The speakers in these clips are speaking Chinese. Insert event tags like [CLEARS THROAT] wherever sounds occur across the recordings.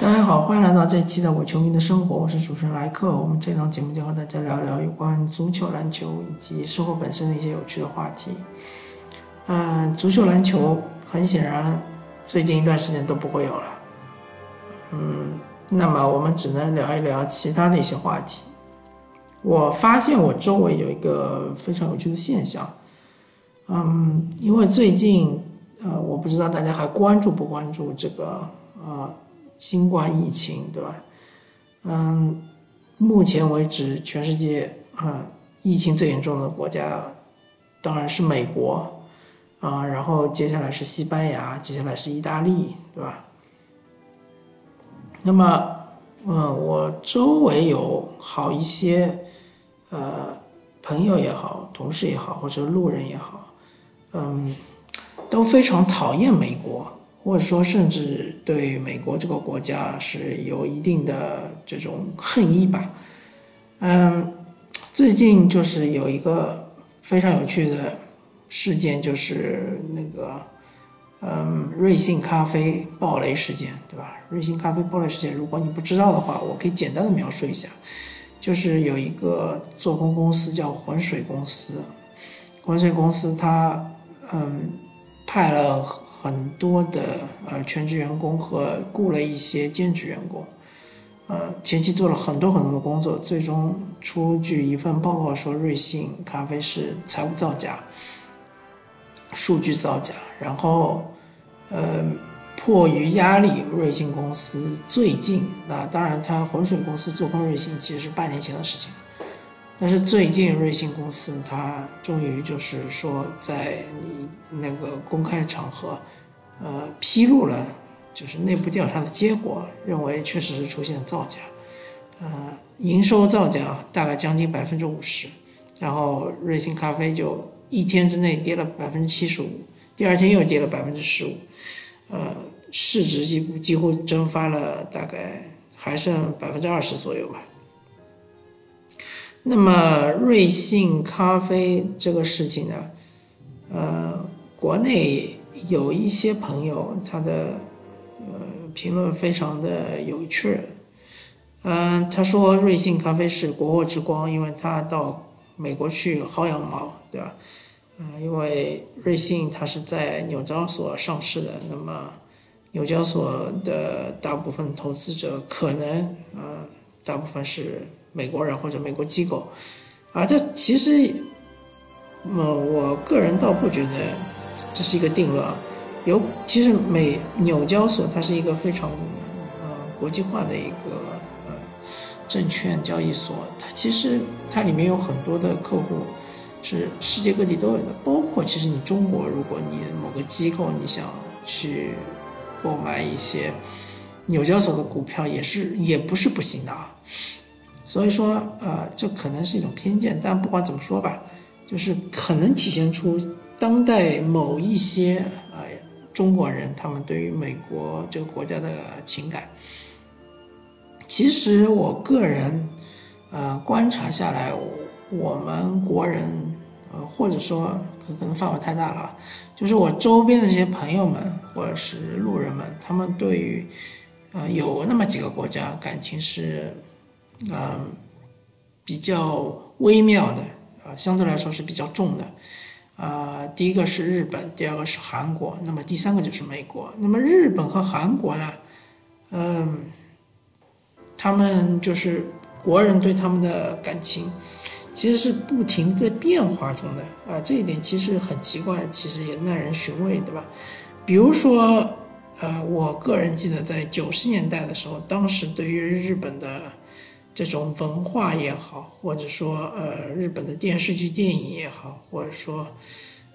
大家好，欢迎来到这一期的《我球迷的生活》，我是主持人莱克。我们这档节目将和大家聊聊有关足球、篮球以及生活本身的一些有趣的话题。嗯，足球、篮球很显然最近一段时间都不会有了。嗯，那么我们只能聊一聊其他的一些话题。我发现我周围有一个非常有趣的现象。嗯，因为最近呃，我不知道大家还关注不关注这个啊。新冠疫情，对吧？嗯，目前为止，全世界啊，疫情最严重的国家当然是美国啊，然后接下来是西班牙，接下来是意大利，对吧？那么，嗯，我周围有好一些呃朋友也好，同事也好，或者路人也好，嗯，都非常讨厌美国。或者说，甚至对美国这个国家是有一定的这种恨意吧。嗯，最近就是有一个非常有趣的事件，就是那个嗯，瑞幸咖啡爆雷事件，对吧？瑞幸咖啡爆雷事件，如果你不知道的话，我可以简单的描述一下，就是有一个做空公司叫浑水公司，浑水公司它嗯派了。很多的呃全职员工和雇了一些兼职员工，呃前期做了很多很多的工作，最终出具一份报告说瑞幸咖啡是财务造假、数据造假，然后呃迫于压力，瑞幸公司最近啊，当然他浑水公司做空瑞幸其实是半年前的事情。但是最近瑞幸公司，它终于就是说，在你那个公开场合，呃，披露了就是内部调查的结果，认为确实是出现造假，呃，营收造假大概将近百分之五十，然后瑞幸咖啡就一天之内跌了百分之七十五，第二天又跌了百分之十五，呃，市值几乎几乎蒸发了，大概还剩百分之二十左右吧。那么瑞幸咖啡这个事情呢，呃，国内有一些朋友他的呃评论非常的有趣，嗯，他说瑞幸咖啡是国货之光，因为他到美国去薅羊毛，对吧？嗯，因为瑞幸它是在纽交所上市的，那么纽交所的大部分投资者可能啊，大部分是。美国人或者美国机构，啊，这其实，呃，我个人倒不觉得这是一个定论。有，其实美纽交所它是一个非常呃国际化的一个呃证券交易所，它其实它里面有很多的客户是世界各地都有的，包括其实你中国，如果你某个机构你想去购买一些纽交所的股票，也是也不是不行的啊。所以说，呃，这可能是一种偏见，但不管怎么说吧，就是可能体现出当代某一些呃中国人他们对于美国这个国家的情感。其实我个人，呃，观察下来，我们国人，呃，或者说可可能范围太大了，就是我周边的这些朋友们或者是路人们，他们对于，呃，有那么几个国家感情是。嗯，比较微妙的啊，相对来说是比较重的，啊，第一个是日本，第二个是韩国，那么第三个就是美国。那么日本和韩国呢，嗯，他们就是国人对他们的感情，其实是不停在变化中的啊，这一点其实很奇怪，其实也耐人寻味，对吧？比如说，呃，我个人记得在九十年代的时候，当时对于日本的。这种文化也好，或者说呃日本的电视剧、电影也好，或者说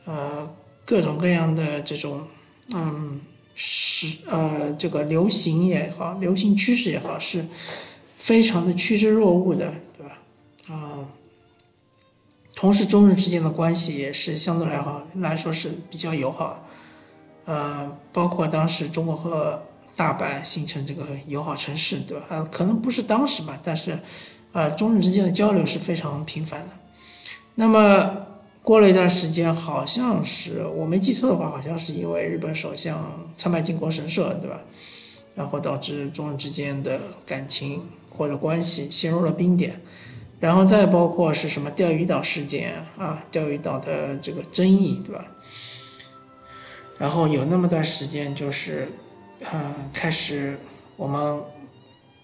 呃各种各样的这种嗯是呃这个流行也好，流行趋势也好，是非常的趋之若鹜的，对吧？啊，同时中日之间的关系也是相对来好来说是比较友好，呃，包括当时中国和。大阪形成这个友好城市，对吧？呃，可能不是当时吧，但是，呃，中日之间的交流是非常频繁的。那么过了一段时间，好像是我没记错的话，好像是因为日本首相参拜靖国神社，对吧？然后导致中日之间的感情或者关系陷入了冰点，然后再包括是什么钓鱼岛事件啊，钓鱼岛的这个争议，对吧？然后有那么段时间就是，嗯，开始我们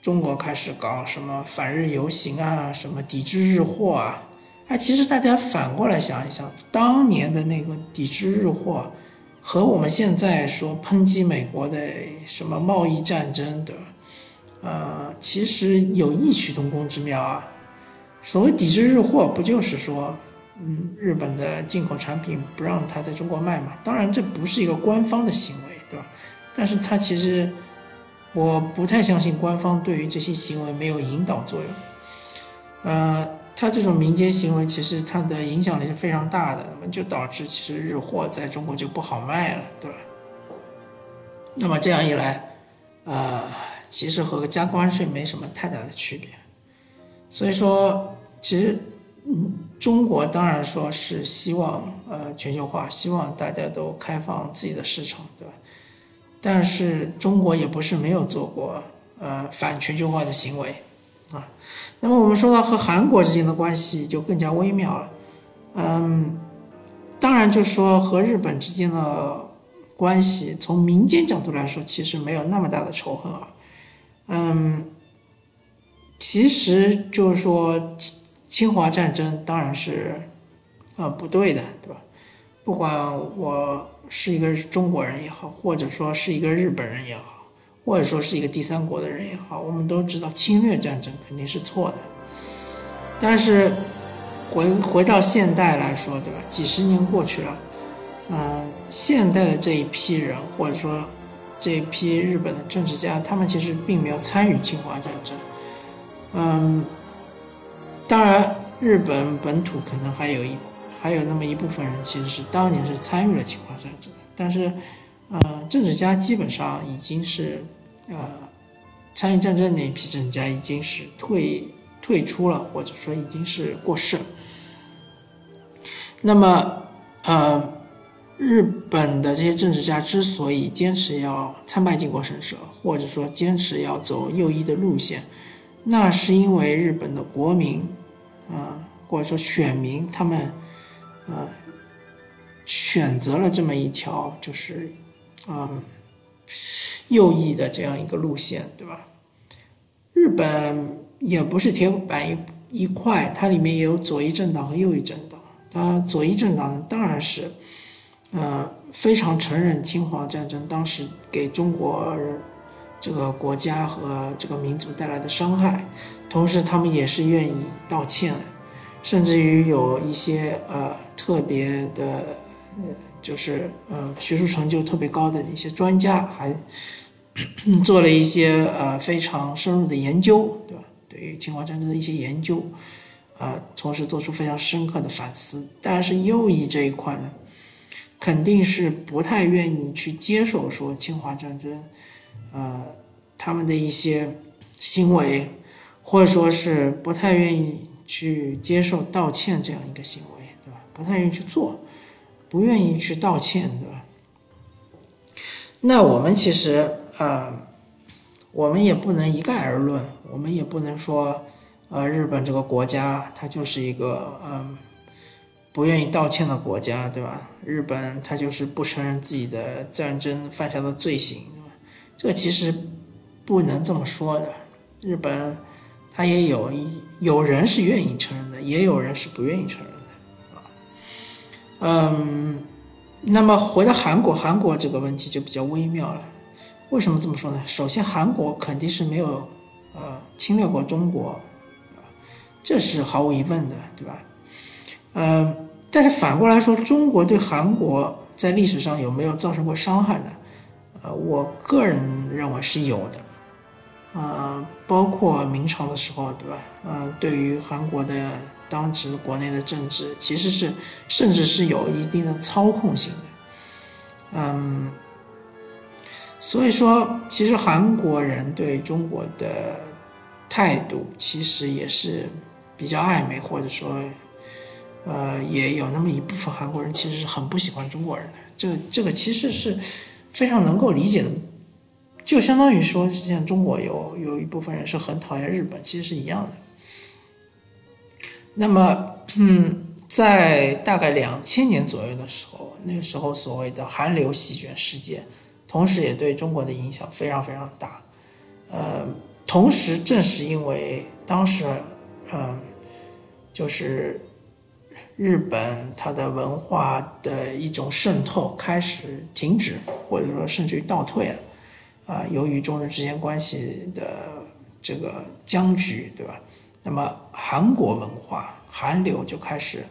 中国开始搞什么反日游行啊，什么抵制日货啊，哎，其实大家反过来想一想，当年的那个抵制日货，和我们现在说抨击美国的什么贸易战争的，呃，其实有异曲同工之妙啊。所谓抵制日货，不就是说？嗯，日本的进口产品不让他在中国卖嘛？当然，这不是一个官方的行为，对吧？但是它其实，我不太相信官方对于这些行为没有引导作用。呃，他这种民间行为其实它的影响力是非常大的，那么就导致其实日货在中国就不好卖了，对吧？那么这样一来，呃，其实和加关税没什么太大的区别。所以说，其实。嗯，中国当然说是希望呃全球化，希望大家都开放自己的市场，对吧？但是中国也不是没有做过呃反全球化的行为啊。那么我们说到和韩国之间的关系就更加微妙了，嗯，当然就是说和日本之间的关系，从民间角度来说，其实没有那么大的仇恨啊。嗯，其实就是说。侵华战争当然是，啊不对的，对吧？不管我是一个中国人也好，或者说是一个日本人也好，或者说是一个第三国的人也好，我们都知道侵略战争肯定是错的。但是回回到现代来说，对吧？几十年过去了，嗯，现代的这一批人，或者说这一批日本的政治家，他们其实并没有参与侵华战争，嗯。当然，日本本土可能还有一还有那么一部分人，其实是当年是参与了侵华战争，但是，呃，政治家基本上已经是，呃，参与战争那一批政治家已经是退退出了，或者说已经是过世了。那么，呃，日本的这些政治家之所以坚持要参拜靖国神社，或者说坚持要走右翼的路线。那是因为日本的国民，啊，或者说选民，他们，呃，选择了这么一条，就是，啊，右翼的这样一个路线，对吧？日本也不是铁板一一块，它里面也有左翼政党和右翼政党。它左翼政党呢，当然是，呃，非常承认侵华战争当时给中国。这个国家和这个民族带来的伤害，同时他们也是愿意道歉，甚至于有一些呃特别的，呃就是呃学术成就特别高的一些专家，还 [CLEARS THROAT] 做了一些呃非常深入的研究，对吧？对于侵华战争的一些研究，啊，同时做出非常深刻的反思。但是右翼这一块呢，肯定是不太愿意去接受说侵华战争。呃，他们的一些行为，或者说是不太愿意去接受道歉这样一个行为，对吧？不太愿意去做，不愿意去道歉，对吧？那我们其实呃，我们也不能一概而论，我们也不能说，呃，日本这个国家它就是一个嗯不愿意道歉的国家，对吧？日本它就是不承认自己的战争犯下的罪行。这其实不能这么说的，日本他也有有人是愿意承认的，也有人是不愿意承认的，啊，嗯，那么回到韩国，韩国这个问题就比较微妙了。为什么这么说呢？首先，韩国肯定是没有呃侵略过中国，这是毫无疑问的，对吧？呃，但是反过来说，中国对韩国在历史上有没有造成过伤害呢？呃，我个人认为是有的，呃，包括明朝的时候，对吧？嗯，对于韩国的当时国内的政治，其实是甚至是有一定的操控性的，嗯，所以说，其实韩国人对中国的态度，其实也是比较暧昧，或者说，呃，也有那么一部分韩国人其实是很不喜欢中国人的，这这个其实是。非常能够理解的就相当于说，像中国有有一部分人是很讨厌日本，其实是一样的。那么，嗯，在大概两千年左右的时候，那个时候所谓的韩流席卷世界，同时也对中国的影响非常非常大。呃，同时正是因为当时，嗯，就是日本它的文化的一种渗透开始停止，或者说甚至于倒退了。啊，由于中日之间关系的这个僵局，对吧？那么韩国文化、韩流就开始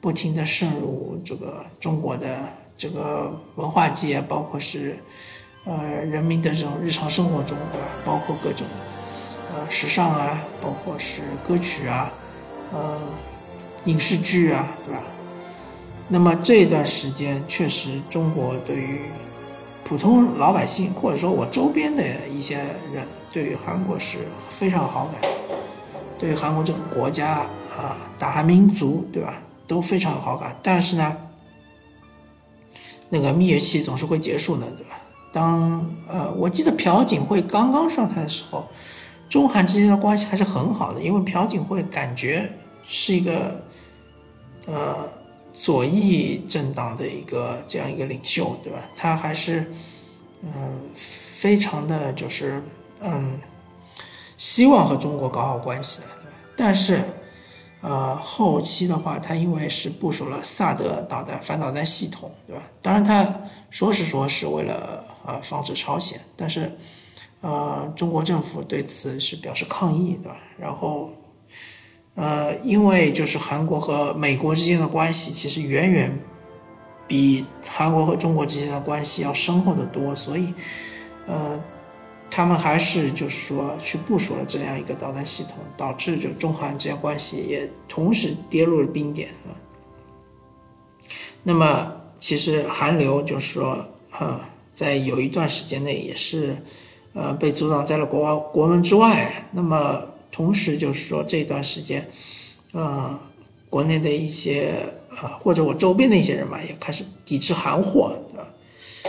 不停的渗入这个中国的这个文化界，包括是呃人民的这种日常生活中，对吧？包括各种呃时尚啊，包括是歌曲啊，呃影视剧啊，对吧？那么这段时间确实中国对于普通老百姓，或者说我周边的一些人，对于韩国是非常好感，对于韩国这个国家啊，大韩民族，对吧，都非常有好感。但是呢，那个蜜月期总是会结束的，对吧？当呃，我记得朴槿惠刚刚上台的时候，中韩之间的关系还是很好的，因为朴槿惠感觉是一个呃。左翼政党的一个这样一个领袖，对吧？他还是嗯，非常的就是嗯，希望和中国搞好关系的。但是呃，后期的话，他因为是部署了萨德导弹反导弹系统，对吧？当然他说是说是为了呃防止朝鲜，但是呃，中国政府对此是表示抗议，对吧？然后。呃，因为就是韩国和美国之间的关系，其实远远比韩国和中国之间的关系要深厚的多，所以，呃，他们还是就是说去部署了这样一个导弹系统，导致就中韩之间关系也同时跌入了冰点啊。那么，其实韩流就是说，呃，在有一段时间内也是，呃，被阻挡在了国国门之外。那么。同时，就是说这段时间，呃，国内的一些啊，或者我周边的一些人嘛，也开始抵制韩货，对吧？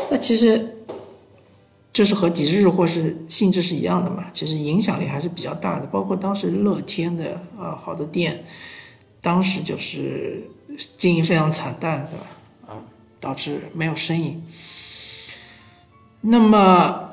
那其实，就是和抵制日货是性质是一样的嘛。其实影响力还是比较大的。包括当时乐天的啊，好多店，当时就是经营非常惨淡，对吧？啊，导致没有生意。那么。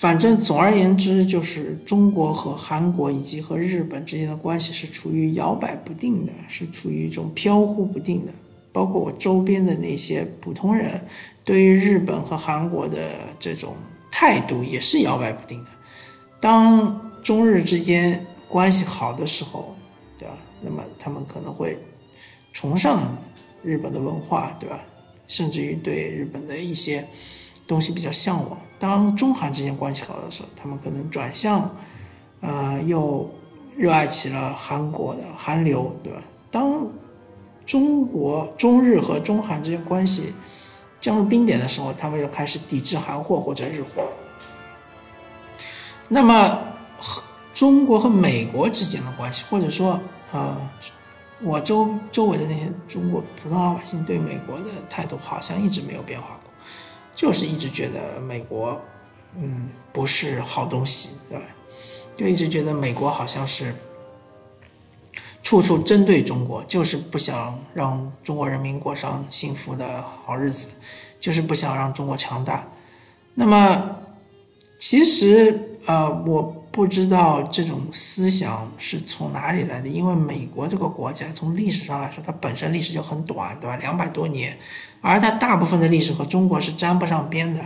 反正总而言之，就是中国和韩国以及和日本之间的关系是处于摇摆不定的，是处于一种飘忽不定的。包括我周边的那些普通人，对于日本和韩国的这种态度也是摇摆不定的。当中日之间关系好的时候，对吧？那么他们可能会崇尚日本的文化，对吧？甚至于对日本的一些。东西比较向往。当中韩之间关系好的时候，他们可能转向，呃，又热爱起了韩国的韩流，对吧？当中国中日和中韩之间关系降入冰点的时候，他们又开始抵制韩货或者日货。那么，中国和美国之间的关系，或者说，呃，我周周围的那些中国普通老百姓对美国的态度，好像一直没有变化。就是一直觉得美国，嗯，不是好东西，对吧？就一直觉得美国好像是处处针对中国，就是不想让中国人民过上幸福的好日子，就是不想让中国强大。那么，其实，呃，我。不知道这种思想是从哪里来的，因为美国这个国家从历史上来说，它本身历史就很短，对吧？两百多年，而它大部分的历史和中国是沾不上边的。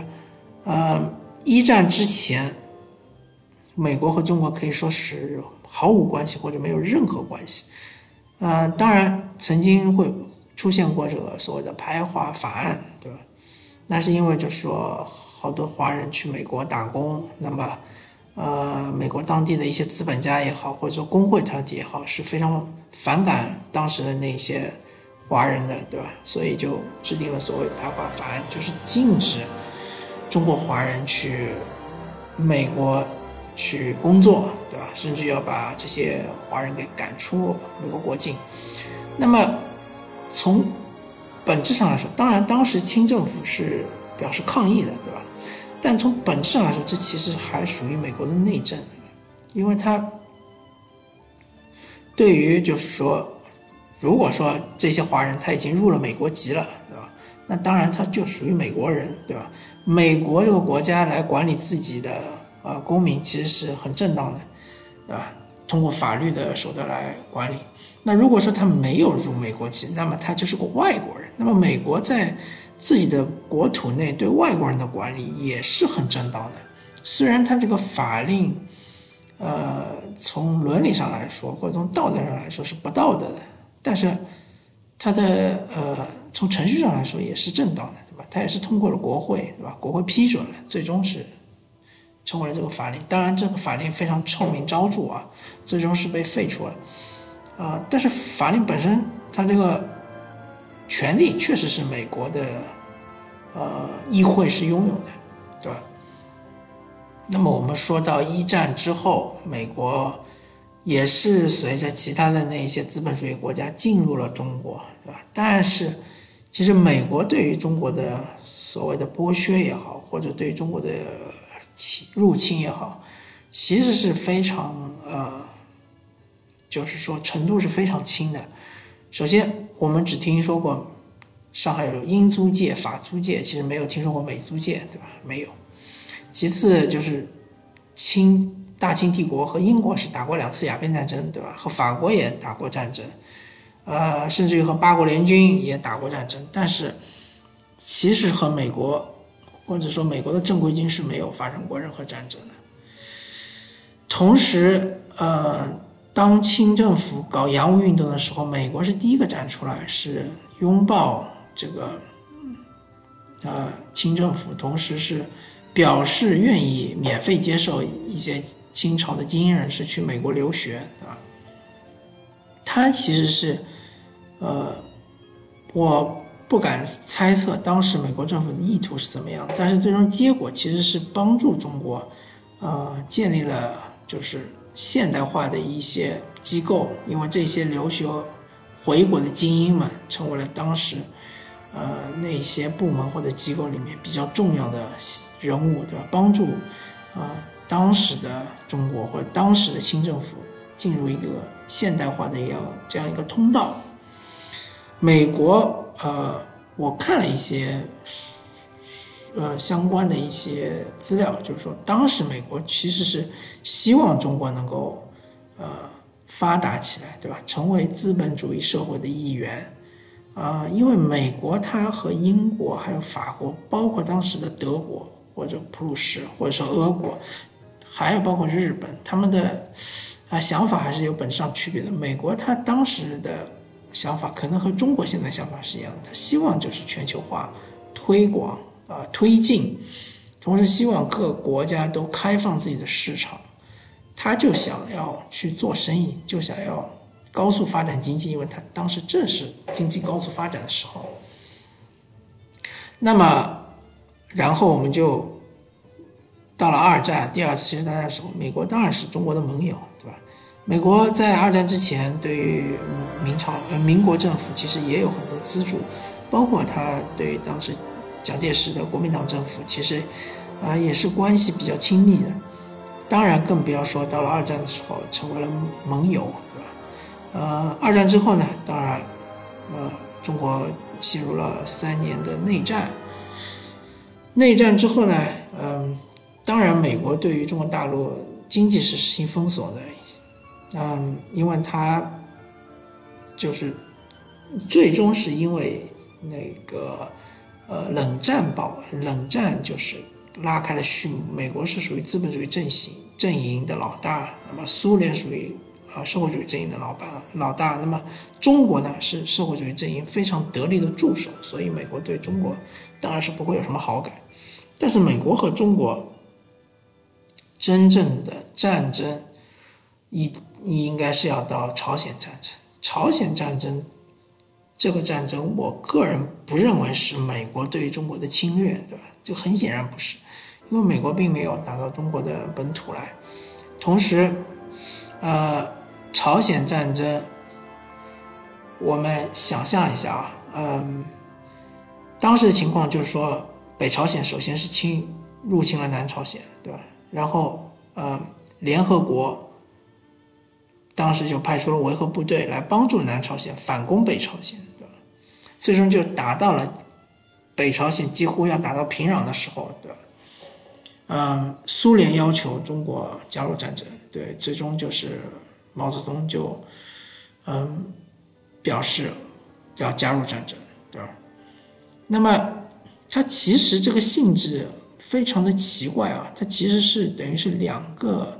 呃，一战之前，美国和中国可以说是毫无关系或者没有任何关系。呃，当然曾经会出现过这个所谓的排华法案，对吧？那是因为就是说好多华人去美国打工，那么。呃，美国当地的一些资本家也好，或者说工会团体也好，是非常反感当时的那些华人的，对吧？所以就制定了所谓排华法案，就是禁止中国华人去美国去工作，对吧？甚至要把这些华人给赶出美国国境。那么从本质上来说，当然当时清政府是表示抗议的，对？但从本质上来说，这其实还属于美国的内政，因为它对于就是说，如果说这些华人他已经入了美国籍了，对吧？那当然他就属于美国人，对吧？美国这个国家来管理自己的呃公民，其实是很正当的，对吧？通过法律的手段来管理。那如果说他没有入美国籍，那么他就是个外国人。那么美国在自己的国土内对外国人的管理也是很正当的。虽然他这个法令，呃，从伦理上来说或者从道德上来说是不道德的，但是他的呃从程序上来说也是正当的，对吧？他也是通过了国会，对吧？国会批准了，最终是。成为了这个法令，当然这个法令非常臭名昭著啊，最终是被废除了，啊，但是法令本身它这个权利确实是美国的，呃，议会是拥有的，对吧？那么我们说到一战之后，美国也是随着其他的那一些资本主义国家进入了中国，对吧？但是其实美国对于中国的所谓的剥削也好，或者对中国的侵入侵也好，其实是非常呃，就是说程度是非常轻的。首先，我们只听说过上海有英租界、法租界，其实没有听说过美租界，对吧？没有。其次就是清大清帝国和英国是打过两次鸦片战争，对吧？和法国也打过战争，呃，甚至于和八国联军也打过战争，但是其实和美国。或者说，美国的正规军是没有发生过任何战争的。同时，呃，当清政府搞洋务运动的时候，美国是第一个站出来，是拥抱这个，呃，清政府，同时是表示愿意免费接受一些清朝的精英人士去美国留学，啊？他其实是，呃，我。不敢猜测当时美国政府的意图是怎么样，但是最终结果其实是帮助中国，呃，建立了就是现代化的一些机构，因为这些留学回国的精英们成为了当时，呃，那些部门或者机构里面比较重要的人物，对吧？帮助啊当时的中国或者当时的清政府进入一个现代化的一个这样一个通道，美国。呃，我看了一些，呃，相关的一些资料，就是说，当时美国其实是希望中国能够，呃，发达起来，对吧？成为资本主义社会的一员，啊，因为美国它和英国还有法国，包括当时的德国或者普鲁士，或者说俄国，还有包括日本，他们的啊想法还是有本质上区别的。美国它当时的。想法可能和中国现在想法是一样的，他希望就是全球化推广啊推进，同时希望各国家都开放自己的市场，他就想要去做生意，就想要高速发展经济，因为他当时正是经济高速发展的时候。那么，然后我们就到了二战第二次世界大战的时候，美国当然是中国的盟友，对吧？美国在二战之前对于明朝呃民国政府其实也有很多资助，包括他对当时蒋介石的国民党政府其实啊也是关系比较亲密的。当然更不要说到了二战的时候成为了盟友，呃，二战之后呢，当然呃中国陷入了三年的内战。内战之后呢，嗯，当然美国对于中国大陆经济是实行封锁的。嗯，因为他就是最终是因为那个呃冷战爆，冷战就是拉开了序幕。美国是属于资本主义阵型阵营的老大，那么苏联属于啊社会主义阵营的老板老大，那么中国呢是社会主义阵营非常得力的助手，所以美国对中国当然是不会有什么好感。但是美国和中国真正的战争你你应该是要到朝鲜战争，朝鲜战争这个战争，我个人不认为是美国对于中国的侵略，对吧？这很显然不是，因为美国并没有打到中国的本土来。同时，呃，朝鲜战争，我们想象一下啊，嗯，当时的情况就是说，北朝鲜首先是侵入侵了南朝鲜，对吧？然后呃，联合国当时就派出了维和部队来帮助南朝鲜反攻北朝鲜，对吧？最终就达到了北朝鲜几乎要打到平壤的时候，对吧？嗯，苏联要求中国加入战争，对，最终就是毛泽东就嗯表示要加入战争，对吧？那么它其实这个性质非常的奇怪啊，它其实是等于是两个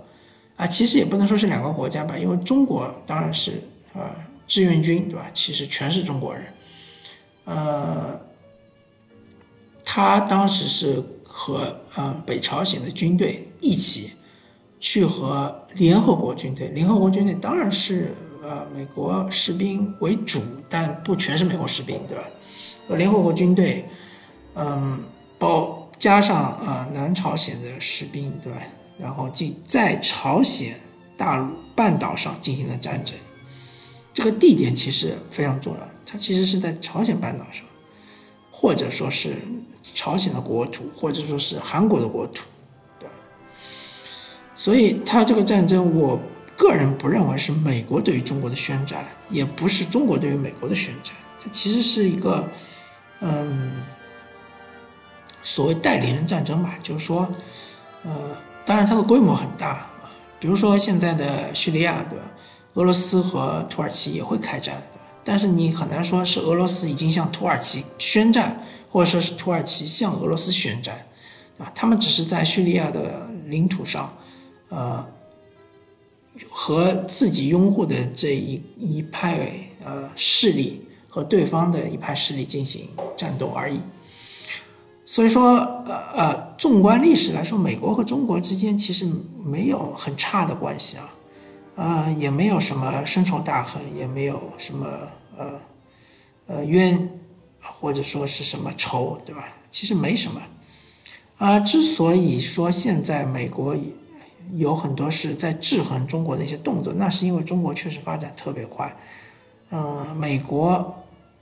啊，其实也不能说是两个国家吧，因为中国当然是啊志愿军，对吧？其实全是中国人，呃，他当时是。和呃北朝鲜的军队一起去和联合国军队，联合国军队当然是呃美国士兵为主，但不全是美国士兵，对吧？呃联合国军队，嗯，包加上啊南朝鲜的士兵，对吧？然后进在朝鲜大陆半岛上进行了战争，这个地点其实非常重要，它其实是在朝鲜半岛上，或者说是。朝鲜的国土，或者说是韩国的国土，所以，他这个战争，我个人不认为是美国对于中国的宣战，也不是中国对于美国的宣战，它其实是一个，嗯，所谓代理人战争吧。就是说，呃，当然它的规模很大，比如说现在的叙利亚，对吧？俄罗斯和土耳其也会开战，但是你很难说是俄罗斯已经向土耳其宣战。或者说是土耳其向俄罗斯宣战，啊，他们只是在叙利亚的领土上，呃，和自己拥护的这一一派呃势力和对方的一派势力进行战斗而已。所以说，呃呃，纵观历史来说，美国和中国之间其实没有很差的关系啊，啊，也没有什么深仇大恨，也没有什么呃呃冤。或者说是什么仇，对吧？其实没什么，啊，之所以说现在美国有很多是在制衡中国的一些动作，那是因为中国确实发展特别快，嗯，美国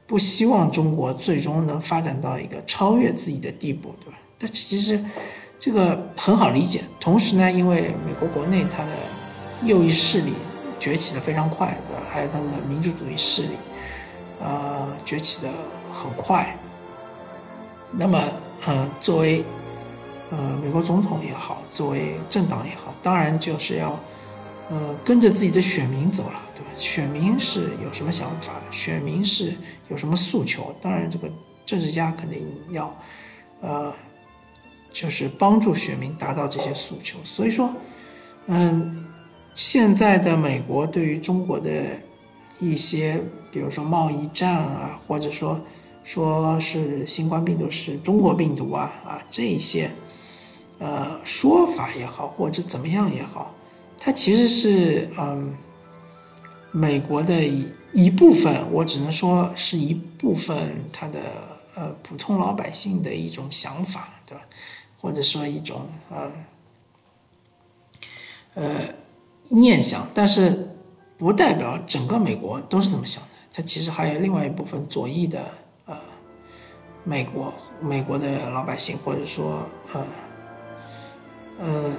不希望中国最终能发展到一个超越自己的地步，对吧？但其实这个很好理解。同时呢，因为美国国内它的右翼势力崛起的非常快，对吧？还有它的民主主义势力，啊，崛起的。很快，那么，呃，作为，呃，美国总统也好，作为政党也好，当然就是要，呃，跟着自己的选民走了，对吧？选民是有什么想法，选民是有什么诉求，当然这个政治家肯定要，呃，就是帮助选民达到这些诉求。所以说，嗯，现在的美国对于中国的一些，比如说贸易战啊，或者说。说是新冠病毒是中国病毒啊啊这一些，呃说法也好或者怎么样也好，它其实是嗯美国的一一部分，我只能说是一部分他的呃普通老百姓的一种想法，对吧？或者说一种呃呃念想，但是不代表整个美国都是这么想的，它其实还有另外一部分左翼的。美国美国的老百姓，或者说呃呃，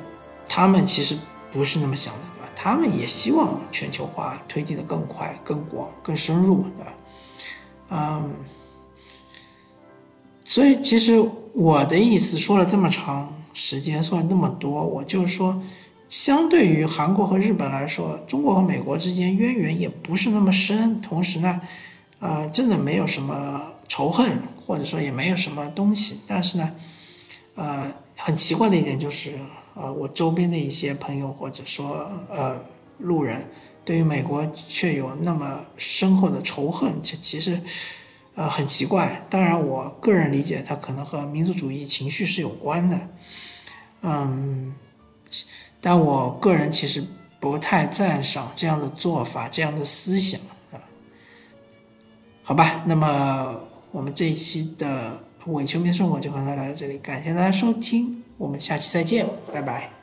他们其实不是那么想的，对吧？他们也希望全球化推进的更快、更广、更深入，对吧？嗯，所以其实我的意思说了这么长时间，说了那么多，我就是说，相对于韩国和日本来说，中国和美国之间渊源也不是那么深，同时呢，呃，真的没有什么仇恨。或者说也没有什么东西，但是呢，呃，很奇怪的一点就是，呃，我周边的一些朋友或者说呃路人，对于美国却有那么深厚的仇恨，其其实，呃，很奇怪。当然，我个人理解，它可能和民族主义情绪是有关的，嗯，但我个人其实不太赞赏这样的做法，这样的思想啊。好吧，那么。我们这一期的伪球迷生活就和大家聊到这里，感谢大家收听，我们下期再见，拜拜。